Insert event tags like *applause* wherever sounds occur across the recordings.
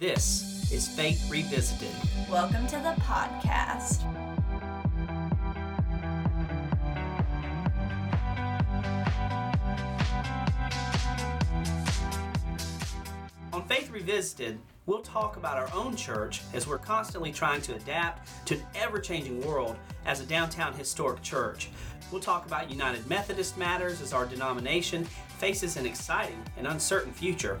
This is Faith Revisited. Welcome to the podcast. On Faith Revisited, we'll talk about our own church as we're constantly trying to adapt to an ever changing world as a downtown historic church. We'll talk about United Methodist matters as our denomination faces an exciting and uncertain future.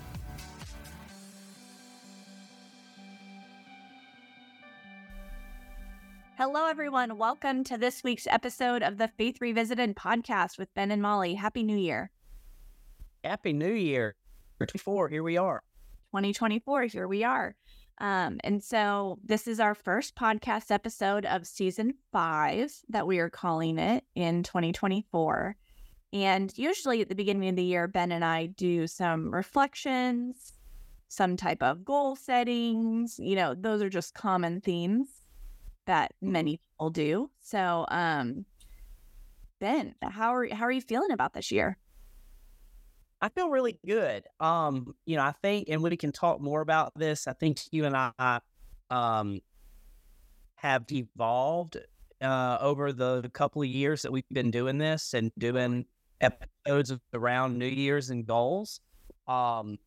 Hello, everyone. Welcome to this week's episode of the Faith Revisited podcast with Ben and Molly. Happy New Year. Happy New Year. 24, here we are. 2024, here we are. Um, and so this is our first podcast episode of season five that we are calling it in 2024. And usually at the beginning of the year, Ben and I do some reflections, some type of goal settings. You know, those are just common themes that many people do. So, um, Ben, how are how are you feeling about this year? I feel really good. Um, you know, I think, and we can talk more about this. I think you and I, um, have evolved uh, over the couple of years that we've been doing this and doing episodes around New Year's and goals. Um,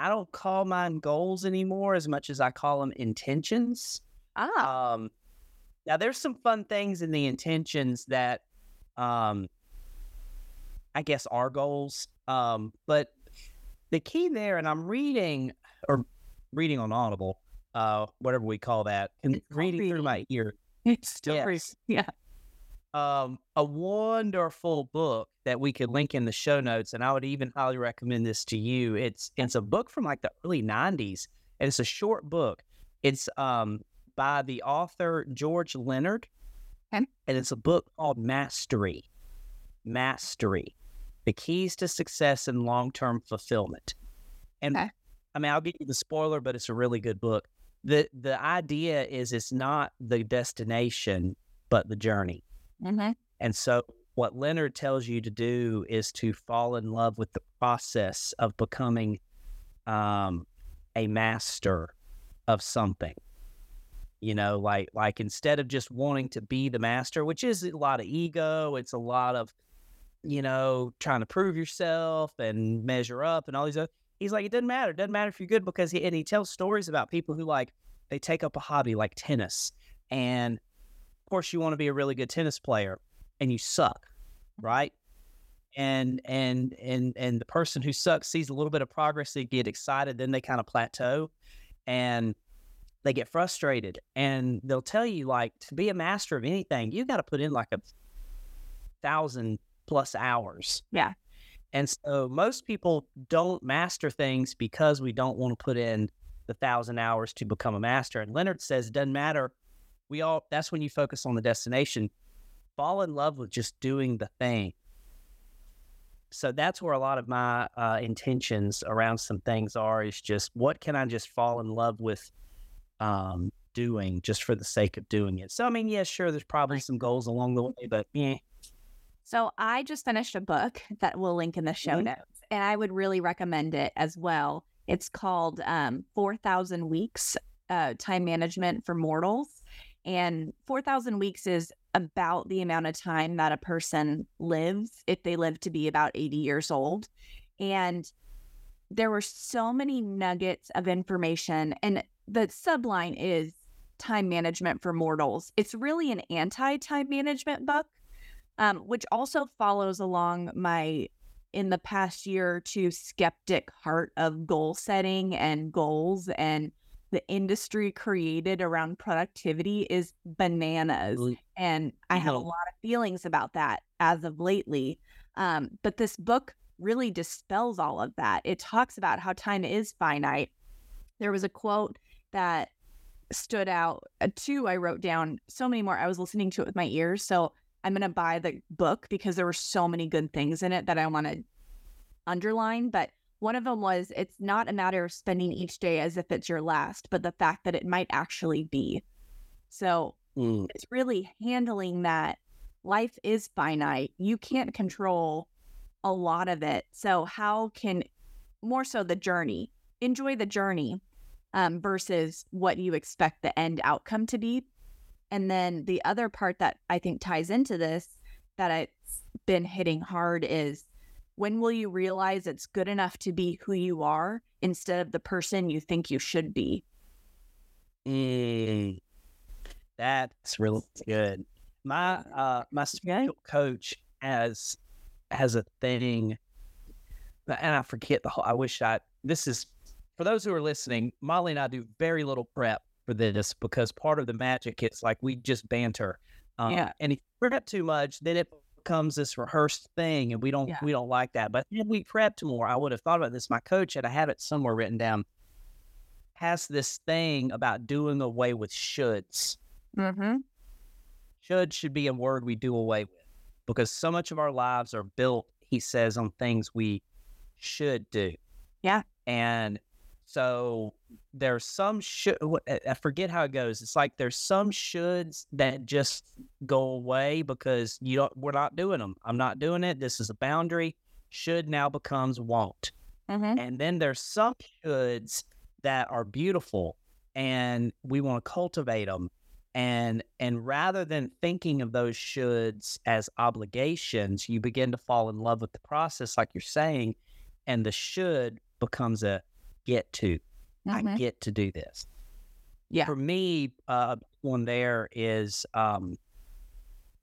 I don't call mine goals anymore as much as I call them intentions. Ah, Um, now there's some fun things in the intentions that, um, I guess are goals. Um, but the key there, and I'm reading or reading on Audible, uh, whatever we call that, and It's reading through my ear. it's still. Yes. Yeah. Um, a wonderful book that we could link in the show notes, and I would even highly recommend this to you. It's it's a book from like the early '90s, and it's a short book. It's um by the author George Leonard, Okay. and it's a book called Mastery. Mastery, the keys to success and long-term fulfillment. And Okay. I mean, I'll give you the spoiler, but it's a really good book. the The idea is it's not the destination, but the journey. Mm-hmm. And so, what Leonard tells you to do is to fall in love with the process of becoming um, a master of something. You know, like like instead of just wanting to be the master, which is a lot of ego, it's a lot of you know trying to prove yourself and measure up and all these other. He's like, it doesn't matter. It doesn't matter if you're good because he and he tells stories about people who like they take up a hobby like tennis and of course you want to be a really good tennis player and you suck right and and and and the person who sucks sees a little bit of progress they get excited then they kind of plateau and they get frustrated and they'll tell you like to be a master of anything you got to put in like a thousand plus hours. Yeah. and so most people don't master things because we don't want to put in the thousand hours to become a master and leonard says doesn't matter. We all that's when you focus on the destination. Fall in love with just doing the thing. So that's where a lot of my uh, intentions around some things are is just what can i just fall in love with um, doing just for the sake of doing it so i mean yeah sure there's probably some goals along the way but yeah So I just finished a book *laughs* that we'll link in the show Mhm. notes, and I would really recommend it as well. It's called um, 4,000 Weeks uh, Time Management for Mortals. And 4,000 weeks is about the amount of time that a person lives if they live to be about 80 years old. And there were so many nuggets of information. And the subline is time management for mortals. It's really an anti time management book um, which also follows along my in the past year or two skeptic heart of goal setting and goals and the industry created around productivity is bananas and i have a lot of feelings about that as of lately. Um, but this book really dispels all of that. It talks about how time is finite. There was a quote that stood out uh, two i wrote down so many more i was listening to it with my ears so I'm going to buy the book because there were so many good things in it that I want to underline. But one of them was it's not a matter of spending each day as if it's your last, but the fact that it might actually be. So Mm. it's really handling that life is finite. You can't control a lot of it. So, how can more so the journey, enjoy the journey um, versus what you expect the end outcome to be. And then the other part that I think ties into this that I've been hitting hard is when will you realize it's good enough to be who you are instead of the person you think you should be? Mm. That's really good. My uh my spiritual coach has has a thing and I forget the whole I wish I this is for those who are listening, Molly and I do very little prep for this because part of the magic is like we just banter. Um, Yeah. and if you prep too much, then it becomes this rehearsed thing and we don't Yeah. we don't like that. But if we prepped more, I would have thought about this. My coach, and I have it somewhere written down, has this thing about doing away with shoulds Mm-hmm. should should be a word we do away with because so much of our lives are built he says on things we should do Yeah. and so there's some should i forget how it goes it's like there's some shoulds that just go away because you don't we're not doing them i'm not doing it this is a boundary should now becomes won't Mm-hmm. and then there's some shoulds that are beautiful and we want to cultivate them. And and rather than thinking of those shoulds as obligations, you begin to fall in love with the process, like you're saying, and the should becomes a get to. I get to do this. Mm-hmm. Yeah. For me, uh, one there is um,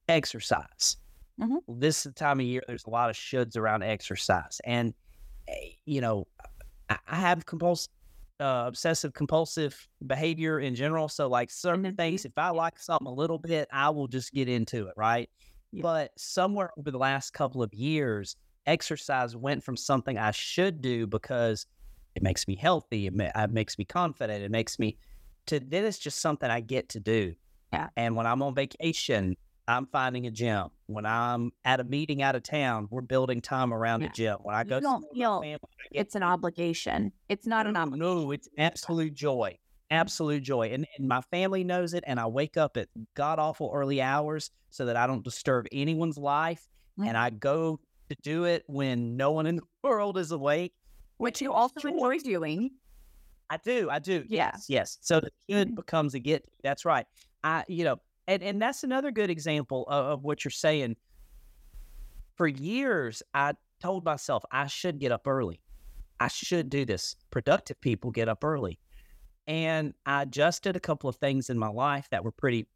exercise. Mhm. This is the time of year. There's a lot of shoulds around exercise, and eh, you know, I, have compulsive, uh, obsessive compulsive behavior in general. So, like certain Mhm. things, if I like something a little bit, I will just get into it, right? Yeah. But somewhere over the last couple of years, exercise went from something I should do because it makes me healthy, it, ma- it makes me confident, it makes me to then it's just something I get to do. Yeah. And when I'm on vacation, I'm finding a gym. When I'm at a meeting out of town, we're building time around Yeah. the gym. When I You go, don't feel family, It's an obligation. It's not an obligation. no, it's absolute joy. Absolute joy. And, and my family knows it. And I wake up at god awful early hours so that I don't disturb anyone's life. Mm. And I go to do it when no one in the *laughs* world is awake. Which you also joy. enjoy doing. I do. I do. Yeah. Yes. Yes. So the should Mhm. becomes a get. That's right. I, you know, and, and that's another good example of, of what you're saying. For years, I told myself I should get up early. I should do this. Productive people get up early. And I adjusted a couple of things in my life that were pretty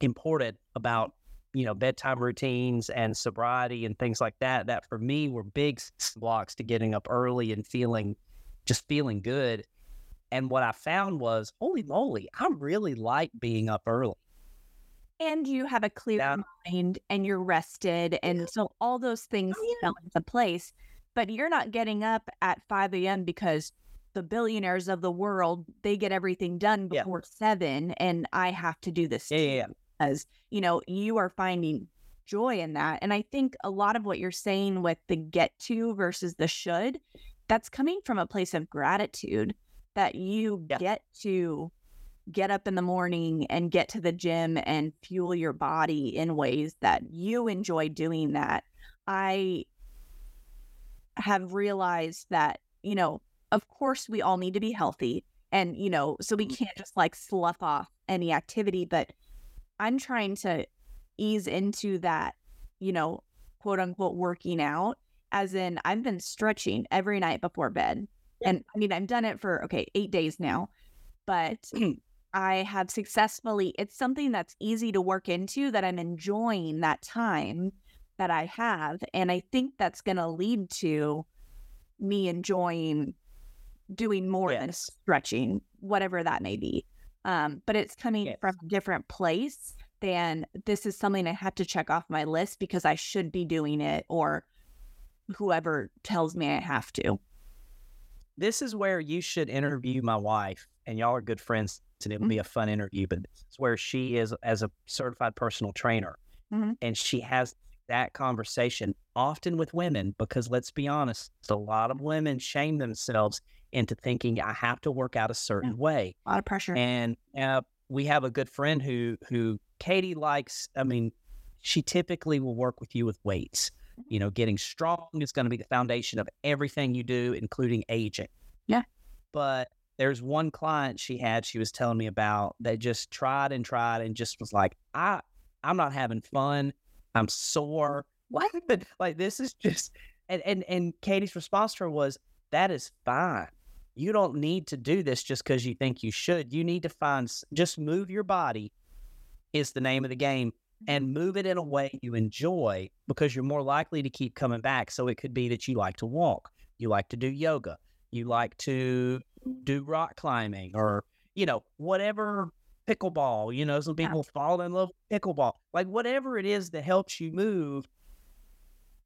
important about, you know, bedtime routines and sobriety and things like that, that for me were big blocks to getting up early and feeling just feeling good. And what I found was, holy moly, I really like being up early. And you have a clear Yeah. mind and you're rested. And so all those things Oh, fell into place. But you're not getting up at 5 a.m. because the billionaires of the world, they get everything done Yeah. before seven. And I have to do this Yeah, too. yeah, yeah. Because you know you are finding joy in that and i think a lot of what you're saying with the get to versus the should that's coming from a place of gratitude that you Yeah. get to get up in the morning and get to the gym and fuel your body in ways that you enjoy doing that i have realized that you know of course we all need to be healthy and you know so we mm. can't just like slough off any activity but i'm trying to ease into that you know quote unquote working out as in i've been stretching every night before bed. And i mean i've done it for okay eight days now but *clears throat* i have successfully it's something that's easy to work into that i'm enjoying that time that i have and i think that's going to lead to me enjoying doing more than stretching, whatever that may be. Um, but it's coming Yes. from a different place than this is something I have to check off my list because I should be doing it or whoever tells me I have to. This is where you should interview my wife, and y'all are good friends, and it'll Mhm. be a fun interview. But this is where she is as a certified personal trainer, Mhm. and she has that conversation often with women because let's be honest, a lot of women shame themselves into thinking I have to work out a certain way. A lot of pressure. And uh, we have a good friend who who Katie likes. I mean, she typically will work with you with weights. You know, getting strong is going to be the foundation of everything you do, including aging. Yeah. But there's one client she had. She was telling me about that just tried and tried and just was like, I I'm not having fun. I'm sore. What? like this is just and and and Katie's response to her was, "That is fine. You don't need to do this just because you think you should. You need to find just move your body is the name of the game and move it in a way you enjoy because you're more likely to keep coming back. So it could be that you like to walk, you like to do yoga, you like to do rock climbing or, you know, whatever pickleball, you know, some Yeah. people fall in love with pickleball. Like whatever it is that helps you move,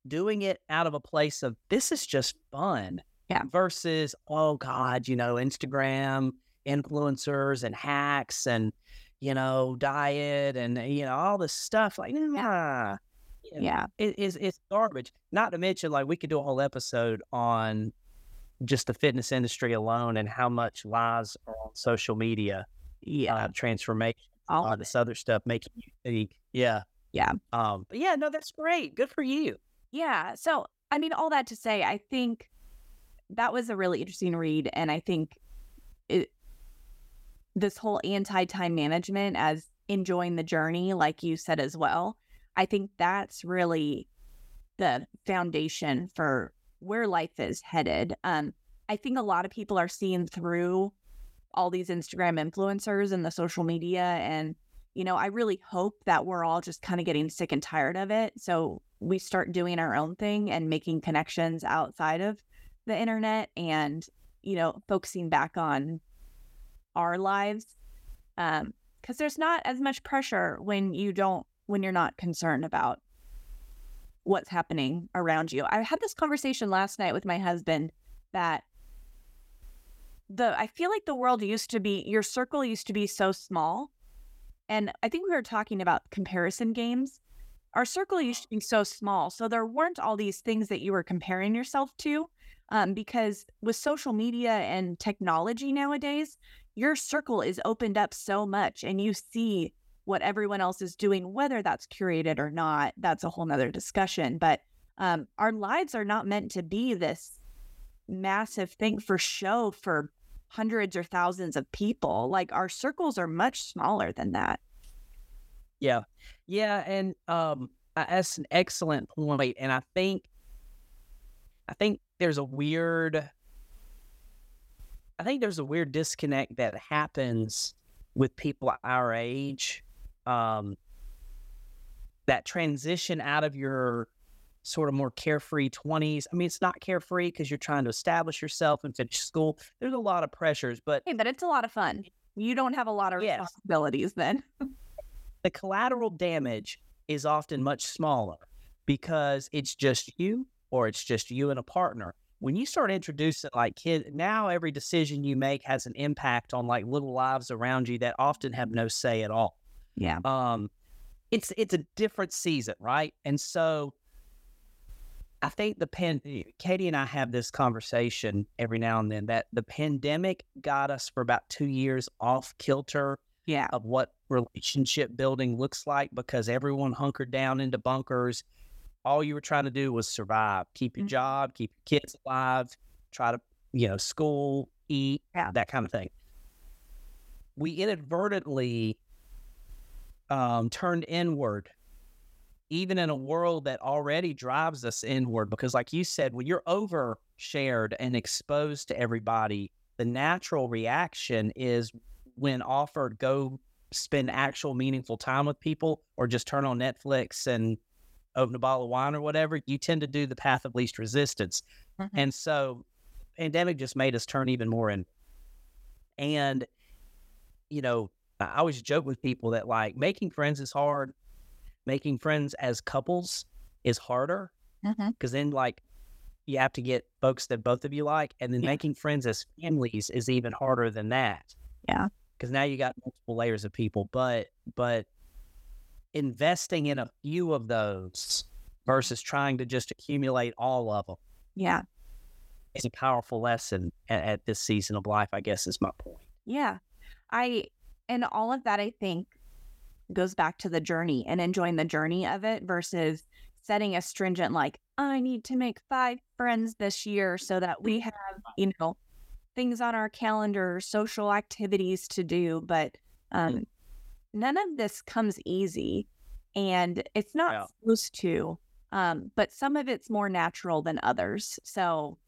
doing it out of a place of this is just fun. Yeah. Versus, oh God, you know, Instagram influencers and hacks and you know, diet and uh, you know, all this stuff. Like, nah. you know, yeah. it is it's garbage. Not to mention, like we could do a whole episode on just the fitness industry alone and how much lies are on social media, Yeah. uh, transformation, All all of this other stuff making you think, yeah, Yeah. um, but yeah, no, that's great. Good for you. Yeah. So, I mean, all that to say, I think that was a really interesting read. And I think it, this whole anti time management as enjoying the journey, like you said as well, I think that's really the foundation for where life is headed. Um, I think a lot of people are seeing through all these Instagram influencers and the social media. And, you know, I really hope that we're all just kind of getting sick and tired of it. So we start doing our own thing and making connections outside of the internet and, you know, focusing back on our lives. Um, because there's not as much pressure when you don't, when you're not concerned about what's happening around you. I had this conversation last night with my husband that the I feel like the world used to be your circle used to be so small. And I think we were talking about comparison games. Our circle used to be so small. So there weren't all these things that you were comparing yourself to. Um, because with social media and technology nowadays, your circle is opened up so much and you see what everyone else is doing, whether that's curated or not. That's a whole nother discussion. But um, our lives are not meant to be this massive thing for show for hundreds or thousands of people. Like our circles are much smaller than that. Yeah, yeah, and um, that's an excellent point. And I think, I think there's a weird, I think there's a weird disconnect that happens with people our age. Um, that transition out of your sort of more carefree 20s. I mean, it's not carefree because you're trying to establish yourself and finish school. There's a lot of pressures, but Hey, but it's a lot of fun. You don't have a lot of Yes. responsibilities then. the collateral damage is often much smaller because it's just you or it's just you and a partner. When you start introducing like kid, now every decision you make has an impact on like little lives around you that often have no say at all. Yeah. Um, it's it's a different season, right? And so think the pen Katie and I have this conversation every now and then that the pandemic got us for about two years off kilter Yeah. of what relationship building looks like because everyone hunkered down into bunkers. All you were trying to do was survive, keep your Mhm. job, keep your kids alive, try to, you know, school, eat, Yeah. that kind of thing. We inadvertently um, turned inward, even in a world that already drives us inward. Because, like you said, when you're overshared and exposed to everybody, the natural reaction is when offered, go spend actual meaningful time with people or just turn on Netflix and open a bottle of wine or whatever, you tend to do the path of least resistance. Mhm. And so pandemic just made us turn even more in. And, you know, I always joke with people that like making friends is hard. Making friends as couples is harder mm-hmm. because then like you have to get folks that both of you like, and then Yeah. making friends as families is even harder than that. Yeah. because now you got multiple layers of people. But but investing in a few of those versus trying to just accumulate all of them Yeah. It's a powerful lesson at, at this season of life, I guess is my point. Yeah. I, and all of that, I think, goes back to the journey and enjoying the journey of it versus setting a stringent, like, I need to make five friends this year so that we have, you know, things on our calendar, social activities to do. But um, none of this comes easy and it's not Yeah. supposed to. Um, but some of it's more natural than others. So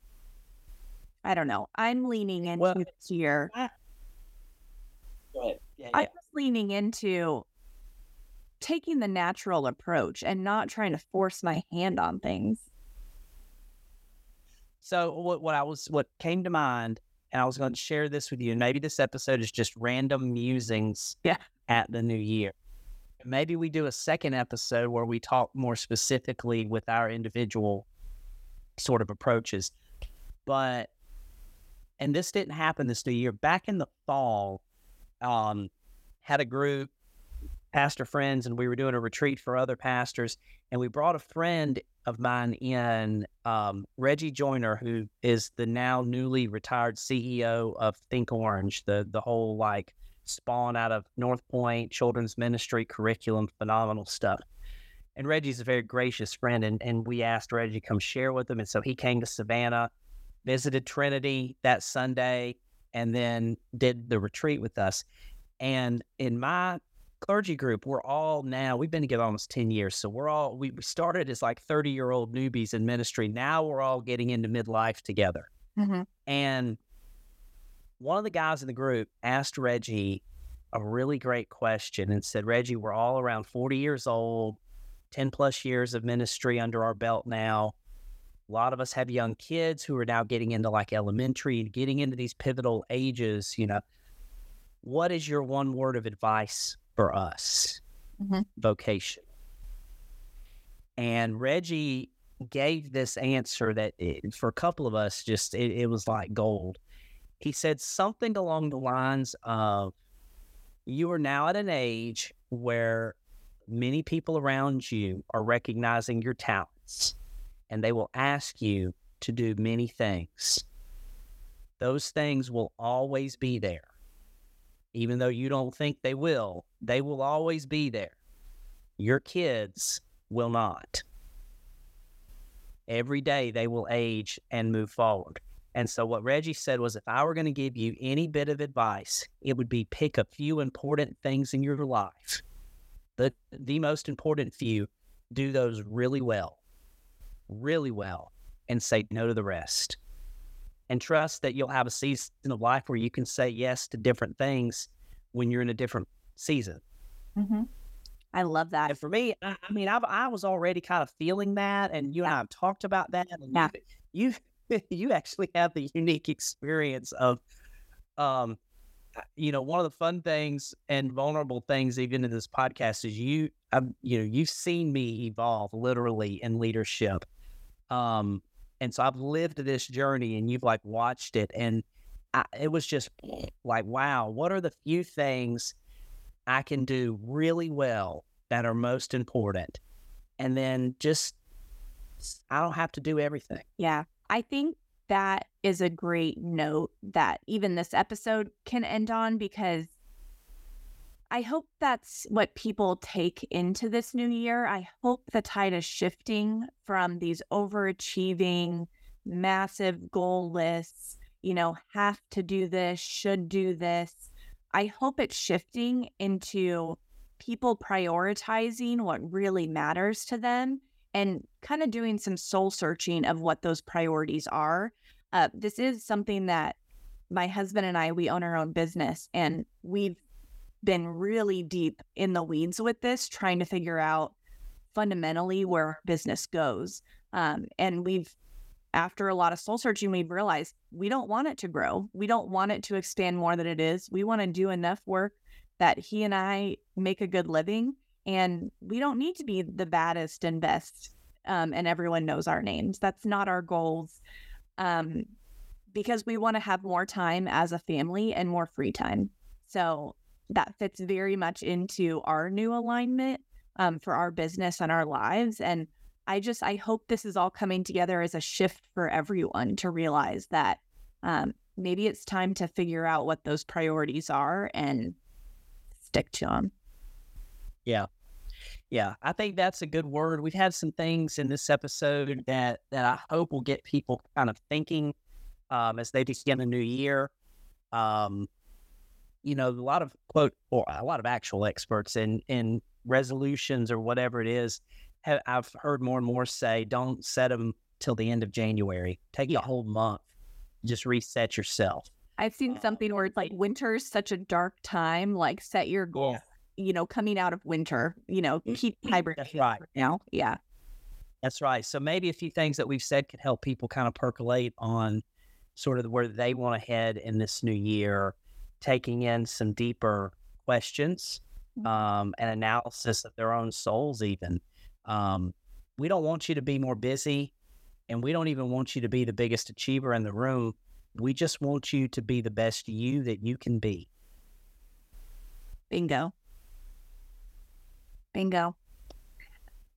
I don't know. I'm leaning into Well- this year. Ahead. Yeah, I'm just leaning into taking the natural approach and not trying to force my hand on things. So what what I was what came to mind, and I was going to share this with you. And maybe this episode is just random musings. Yeah. At the new year, maybe we do a second episode where we talk more specifically with our individual sort of approaches. But and this didn't happen this new year. Back in the fall, um, had a group pastor friends, and we were doing a retreat for other pastors, and we brought a friend of mine in, um, Reggie Joiner, who is the now newly retired CEO of Think Orange, the the whole like spawn out of North Point children's ministry curriculum, phenomenal stuff. And Reggie's a very gracious friend, and, and we asked Reggie to come share with him. And so he came to Savannah, visited Trinity that Sunday, and then did the retreat with us. And in my clergy group, we're all now, we've been together almost 10 years. So we're all, we we started as like 30 year old newbies in ministry. Now we're all getting into midlife together. Mm-hmm. And one of the guys in the group asked Reggie a really great question and said, Reggie, we're all around 40 years old, 10 plus years of ministry under our belt now. A lot of us have young kids who are now getting into like elementary and getting into these pivotal ages. You know, what is your one word of advice for us? Mhm. Vocation. And Reggie gave this answer that it, for a couple of us, just it, it was like gold. He said something along the lines of, You are now at an age where many people around you are recognizing your talents and they will ask you to do many things. Those things will always be there. Even though you don't think they will, they will always be there. Your kids will not. Every day they will age and move forward. And so, what Reggie said was if I were going to give you any bit of advice, it would be pick a few important things in your life. The, the most important few, do those really well, really well, and say no to the rest. And trust that you'll have a season of life where you can say yes to different things when you're in a different season. Mm-hmm. I love that. And for me, I, I mean, I've, I was already kind of feeling that, and you and I have talked about that. And Yeah. you, you, *laughs* you actually have the unique experience of, um, you know, one of the fun things and vulnerable things, even in this podcast, is you, I've, you know, you've seen me evolve literally in leadership, um, and so I've lived this journey, and you've like watched it, and I, it was just like, wow, what are the few things I can do really well that are most important. And then just, I don't have to do everything. Yeah. I think that is a great note that even this episode can end on because I hope that's what people take into this new year. I hope the tide is shifting from these overachieving, massive goal lists, you know, have to do this, should do this. I hope it's shifting into people prioritizing what really matters to them and kind of doing some soul searching of what those priorities are. Uh, this is something that my husband and I, we own our own business and we've been really deep in the weeds with this, trying to figure out fundamentally where our business goes. Um, and we've, after a lot of soul searching, we've realized we don't want it to grow. We don't want it to expand more than it is. We want to do enough work that he and I make a good living. And we don't need to be the baddest and best um, and everyone knows our names. That's not our goals. Um, because we want to have more time as a family and more free time. So that fits very much into our new alignment um, for our business and our lives. And I just, I hope this is all coming together as a shift for everyone to realize that um, maybe it's time to figure out what those priorities are and stick to them. Yeah. Yeah, I think that's a good word. We've had some things in this episode that that I hope will get people kind of thinking um, as they begin a new year. Um, you know, a lot of quote or a lot of actual experts in in resolutions or whatever it is. Have, I've heard more and more say, don't set them till the end of January. Take a whole month. Just reset yourself. I've seen um, something where it's like winter's such a dark time. Like set your goal, you know, coming out of winter. You know, mm-hmm. keep mm-hmm. hibernating. That's right. Now, yeah. That's right. So maybe a few things that we've said could help people kind of percolate on sort of where they want to head in this new year, taking in some deeper questions mm-hmm. um, and analysis of their own souls, even. Um, we don't want you to be more busy, and we don't even want you to be the biggest achiever in the room. We just want you to be the best you that you can be. Bingo. Bingo.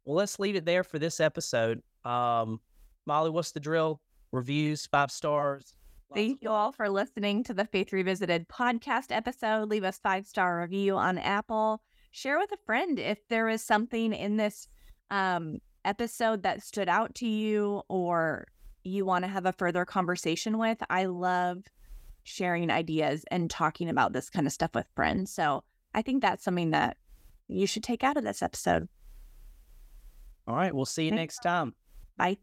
Well, let's leave it there for this episode. Um, Molly, what's the drill? Reviews, five stars. Thank you all for listening to the Faith Revisited podcast episode. Leave us five star review on Apple. Share with a friend if there is something in this um, episode that stood out to you or you want to have a further conversation with. I love sharing ideas and talking about this kind of stuff with friends. So I think that's something that you should take out of this episode. All right. We'll see you next time. Bye.